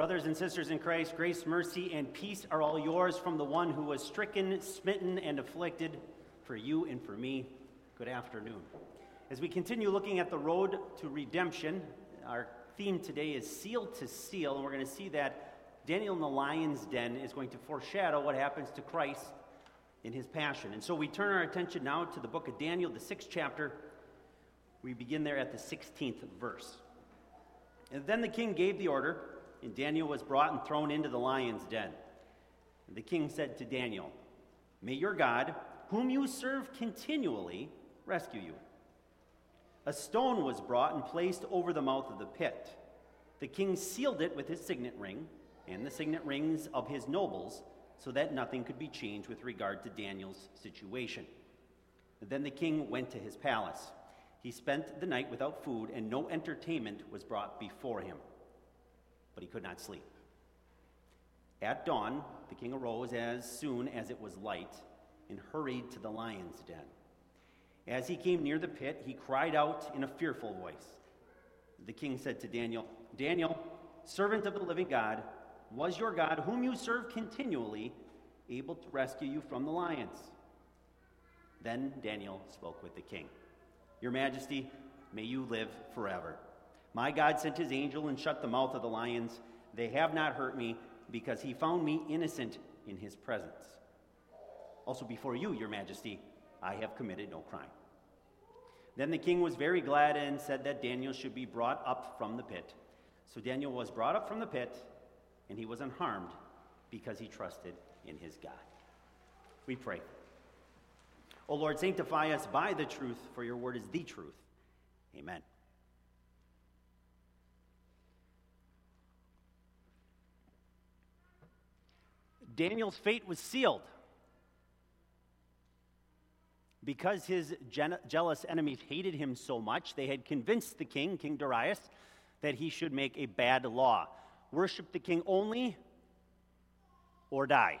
Brothers and sisters in Christ, grace, mercy, and peace are all yours from the one who was stricken, smitten, and afflicted for you and for me. Good afternoon. As we continue looking at the road to redemption, our theme today is seal to seal, and we're going to see that Daniel in the lion's den is going to foreshadow what happens to Christ in his passion. And so we turn our attention now to the book of Daniel, the sixth chapter. We begin there at the 16th verse. And then the king gave the order, and Daniel was brought and thrown into the lion's den. And the king said to Daniel, May your God, whom you serve continually, rescue you. A stone was brought and placed over the mouth of the pit. The king sealed it with his signet ring and the signet rings of his nobles so that nothing could be changed with regard to Daniel's situation. Then the king went to his palace. He spent the night without food, and no entertainment was brought before him. But he could not sleep. At dawn, the king arose as soon as it was light and hurried to the lion's den. As he came near the pit, he cried out in a fearful voice. The king said to Daniel, Daniel, servant of the living God, was your God, whom you serve continually, able to rescue you from the lions? Then Daniel spoke with the king. Your Majesty, may you live forever. My God sent his angel and shut the mouth of the lions. They have not hurt me because he found me innocent in his presence. Also, before you, Your Majesty, I have committed no crime. Then the king was very glad and said that Daniel should be brought up from the pit. So Daniel was brought up from the pit, and he was unharmed because he trusted in his God. We pray. O Lord, sanctify us by the truth, for your word is the truth. Amen. Daniel's fate was sealed. Because his jealous enemies hated him so much, they had convinced the king, King Darius, that he should make a bad law worship the king only or die.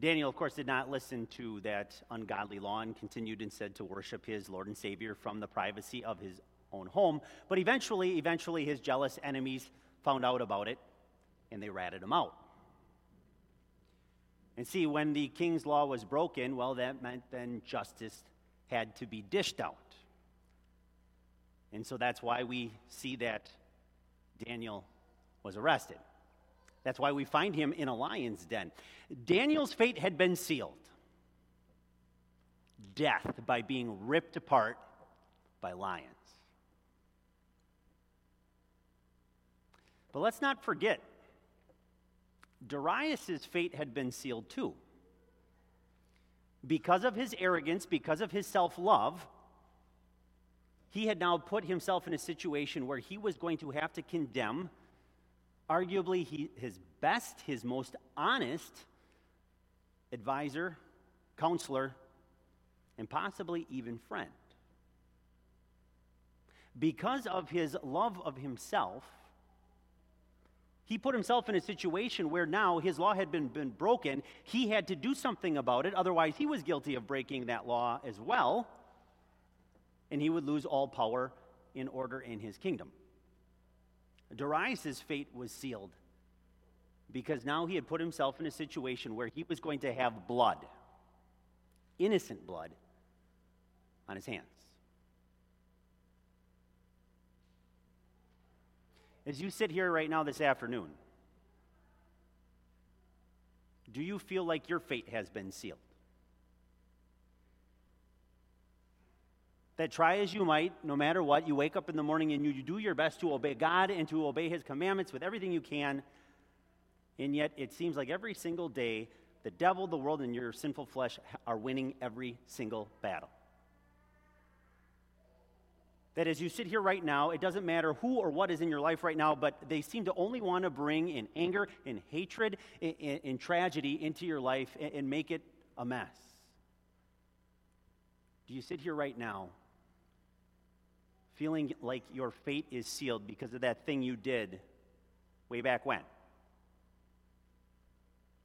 Daniel, of course, did not listen to that ungodly law and continued instead to worship his Lord and Savior from the privacy of his own home. But eventually, eventually, his jealous enemies found out about it and they ratted him out. And see, when the king's law was broken, well, that meant then justice had to be dished out. And so that's why we see that Daniel was arrested. That's why we find him in a lion's den. Daniel's fate had been sealed death by being ripped apart by lions. But let's not forget, Darius' fate had been sealed too. Because of his arrogance, because of his self love, he had now put himself in a situation where he was going to have to condemn arguably he, his best, his most honest advisor, counselor, and possibly even friend. Because of his love of himself, he put himself in a situation where now his law had been, been broken. He had to do something about it, otherwise, he was guilty of breaking that law as well and he would lose all power in order in his kingdom. Darius' fate was sealed because now he had put himself in a situation where he was going to have blood, innocent blood, on his hands. As you sit here right now this afternoon, do you feel like your fate has been sealed? that try as you might, no matter what, you wake up in the morning and you, do your best to obey God and to obey His commandments with everything you can. And yet, it seems like every single day, the devil, the world, and your sinful flesh are winning every single battle. That as you sit here right now, it doesn't matter who or what is in your life right now, but they seem to only want to bring in anger, in hatred, in, in, tragedy into your life and, and make it a mess. Do you sit here right now feeling like your fate is sealed because of that thing you did way back when?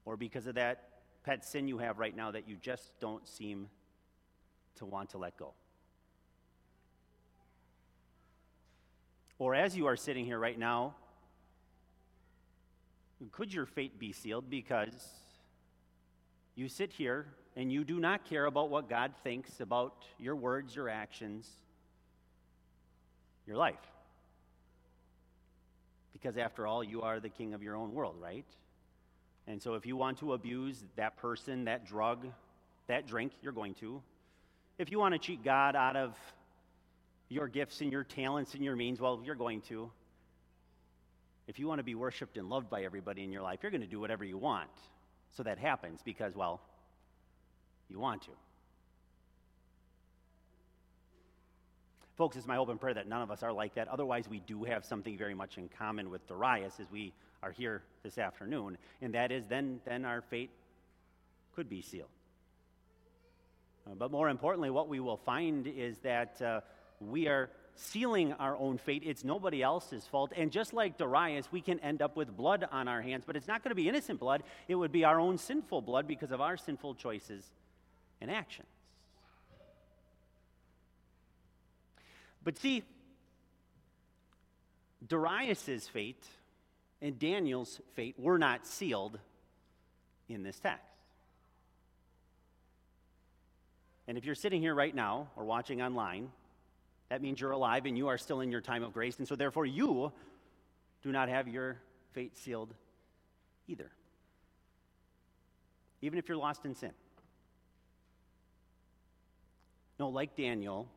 Or because of that pet sin you have right now that you just don't seem to want to let go? Or as you are sitting here right now, could your fate be sealed because you sit here and you do not care about what God thinks about your words, your actions, your life? Because after all, you are the king of your own world, right? And so if you want to abuse that person, that drug, that drink, you're going to. If you want to cheat God out of your gifts and your talents and your means, well, you're going to. If you want to be worshiped and loved by everybody in your life, you're going to do whatever you want. So that happens because, well, you want to. Folks, it's my hope and prayer that none of us are like that. Otherwise, we do have something very much in common with Darius as we are here this afternoon, and that is then, then our fate could be sealed. Uh, but more importantly, what we will find is that uh, we are sealing our own fate. It's nobody else's fault. And just like Darius, we can end up with blood on our hands, but it's not going to be innocent blood. It would be our own sinful blood because of our sinful choices and actions. But see, Darius's fate and Daniel's fate were not sealed in this text. And if you're sitting here right now or watching online, that means you're alive and you are still in your time of grace. And so, therefore, you do not have your fate sealed either. Even if you're lost in sin. No, like Daniel,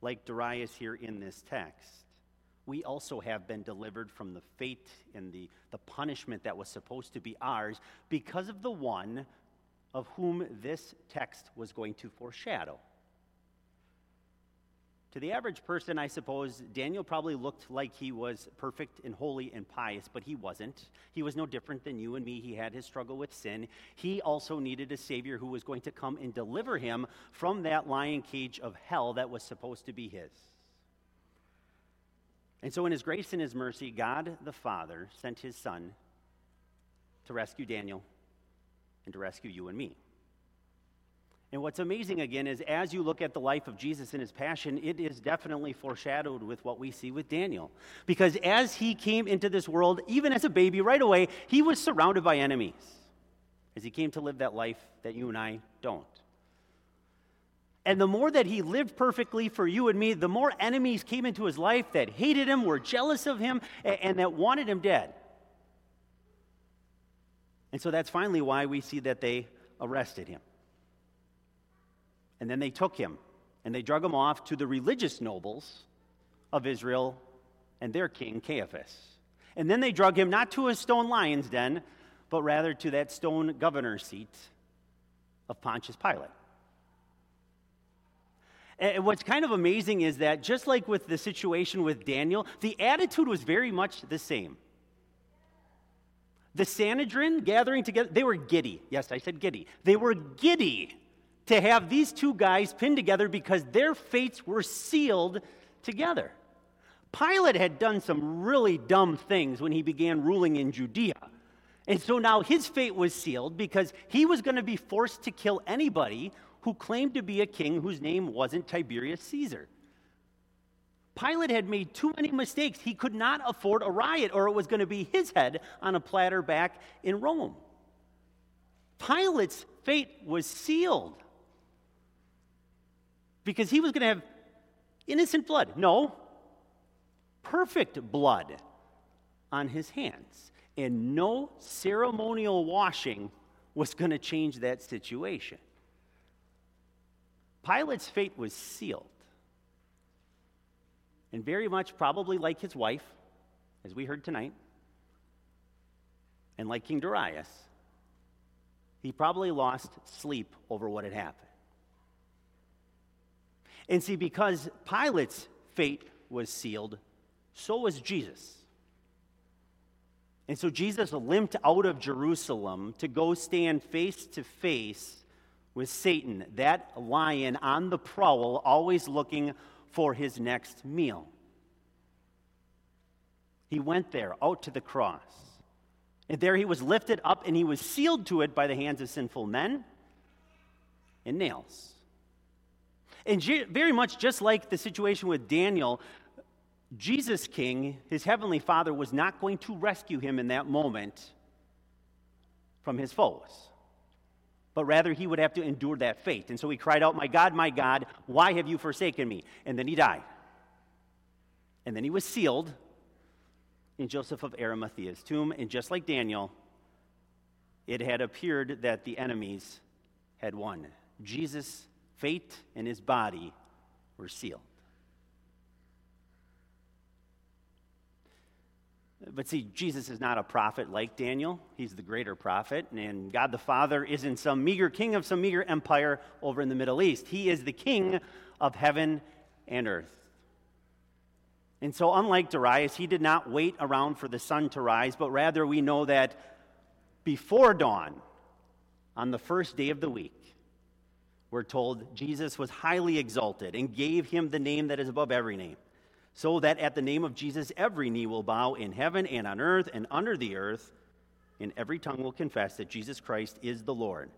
like Darius here in this text, we also have been delivered from the fate and the, the punishment that was supposed to be ours because of the one of whom this text was going to foreshadow. To the average person, I suppose, Daniel probably looked like he was perfect and holy and pious, but he wasn't. He was no different than you and me. He had his struggle with sin. He also needed a Savior who was going to come and deliver him from that lion cage of hell that was supposed to be his. And so, in his grace and his mercy, God the Father sent his Son to rescue Daniel and to rescue you and me. And what's amazing again is as you look at the life of Jesus and his passion, it is definitely foreshadowed with what we see with Daniel. Because as he came into this world, even as a baby, right away, he was surrounded by enemies as he came to live that life that you and I don't. And the more that he lived perfectly for you and me, the more enemies came into his life that hated him, were jealous of him, and that wanted him dead. And so that's finally why we see that they arrested him. And then they took him and they drug him off to the religious nobles of Israel and their king, Caiaphas. And then they drug him not to a stone lion's den, but rather to that stone governor's seat of Pontius Pilate. And what's kind of amazing is that just like with the situation with Daniel, the attitude was very much the same. The Sanhedrin gathering together, they were giddy. Yes, I said giddy. They were giddy to have these two guys pinned together because their fates were sealed together. Pilate had done some really dumb things when he began ruling in Judea. And so now his fate was sealed because he was going to be forced to kill anybody who claimed to be a king whose name wasn't Tiberius Caesar. Pilate had made too many mistakes. He could not afford a riot, or it was going to be his head on a platter back in Rome. Pilate's fate was sealed because he was going to have innocent blood. No, perfect blood on his hands. And no ceremonial washing was going to change that situation. Pilate's fate was sealed. And very much probably like his wife, as we heard tonight, and like King Darius, he probably lost sleep over what had happened. And see, because Pilate's fate was sealed, so was Jesus. And so Jesus limped out of Jerusalem to go stand face to face with Satan, that lion on the prowl, always looking for his next meal. He went there, out to the cross. And there he was lifted up and he was sealed to it by the hands of sinful men and nails. And very much just like the situation with Daniel, Jesus King, his heavenly Father, was not going to rescue him in that moment from his foes, but rather he would have to endure that fate. And so he cried out, My God, my God, why have you forsaken me? And then he died. And then he was sealed in Joseph of Arimathea's tomb. And just like Daniel, it had appeared that the enemies had won. Jesus' fate and his body were sealed. But see, Jesus is not a prophet like Daniel. He's the greater prophet. And God the Father isn't some meager king of some meager empire over in the Middle East. He is the king of heaven and earth. And so, unlike Darius, he did not wait around for the sun to rise, but rather we know that before dawn, on the first day of the week, we're told Jesus was highly exalted and gave him the name that is above every name, so that at the name of Jesus every knee will bow in heaven and on earth and under the earth, and every tongue will confess that Jesus Christ is the Lord,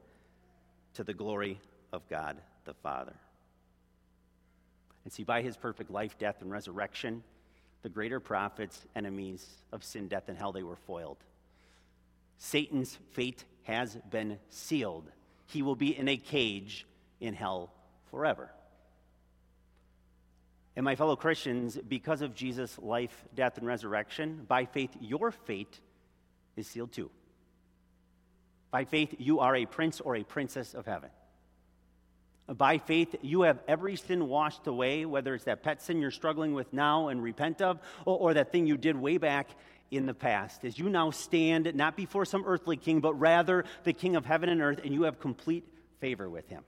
to the glory of God the Father. And see, by his perfect life, death, and resurrection, the greater prophets, enemies of sin, death, and hell, they were foiled. Satan's fate has been sealed. He will be in a cage in hell forever. And my fellow Christians, because of Jesus' life, death, and resurrection, by faith, your fate is sealed too. By faith, you are a prince or a princess of heaven. By faith, you have every sin washed away, whether it's that pet sin you're struggling with now and repent of, or, or, that thing you did way back in the past. As you now stand not before some earthly king, but rather the king of heaven and earth, and you have complete favor with him.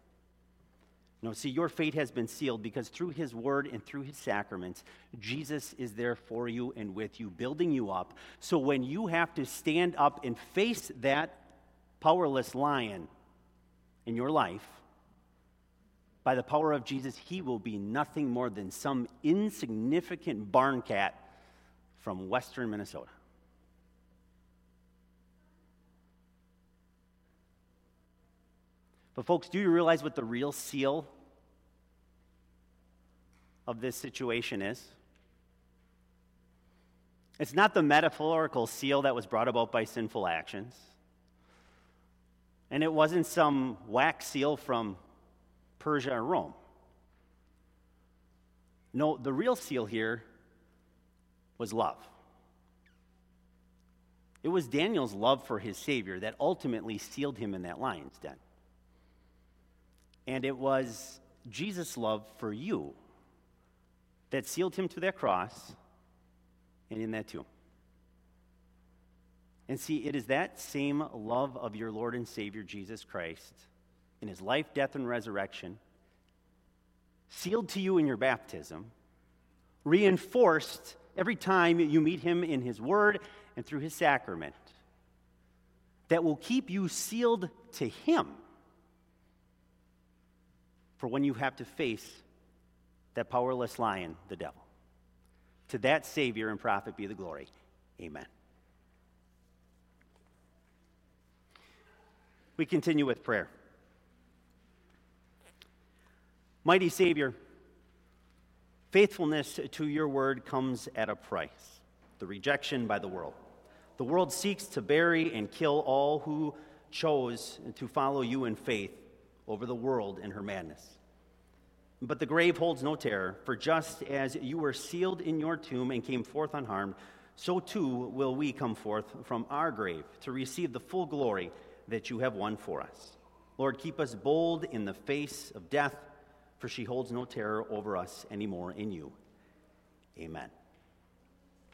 No, see, your fate has been sealed because through his word and through his sacraments, Jesus is there for you and with you, building you up. So when you have to stand up and face that powerless lion in your life, by the power of Jesus, he will be nothing more than some insignificant barn cat from western Minnesota. But, folks, do you realize what the real seal of this situation is? It's not the metaphorical seal that was brought about by sinful actions. And it wasn't some wax seal from Persia, or Rome. No, the real seal here was love. It was Daniel's love for his Savior that ultimately sealed him in that lion's den. And it was Jesus' love for you that sealed him to that cross and in that tomb. And see, it is that same love of your Lord and Savior Jesus Christ in his life, death, and resurrection, sealed to you in your baptism, reinforced every time you meet him in his word and through his sacrament, that will keep you sealed to him for when you have to face that powerless lion, the devil. To that Savior and prophet be the glory. Amen. We continue with prayer. Mighty Savior, faithfulness to your word comes at a price the rejection by the world. The world seeks to bury and kill all who chose to follow you in faith over the world in her madness. But the grave holds no terror, for just as you were sealed in your tomb and came forth unharmed, so too will we come forth from our grave to receive the full glory that you have won for us. Lord, keep us bold in the face of death for she holds no terror over us anymore in you. Amen.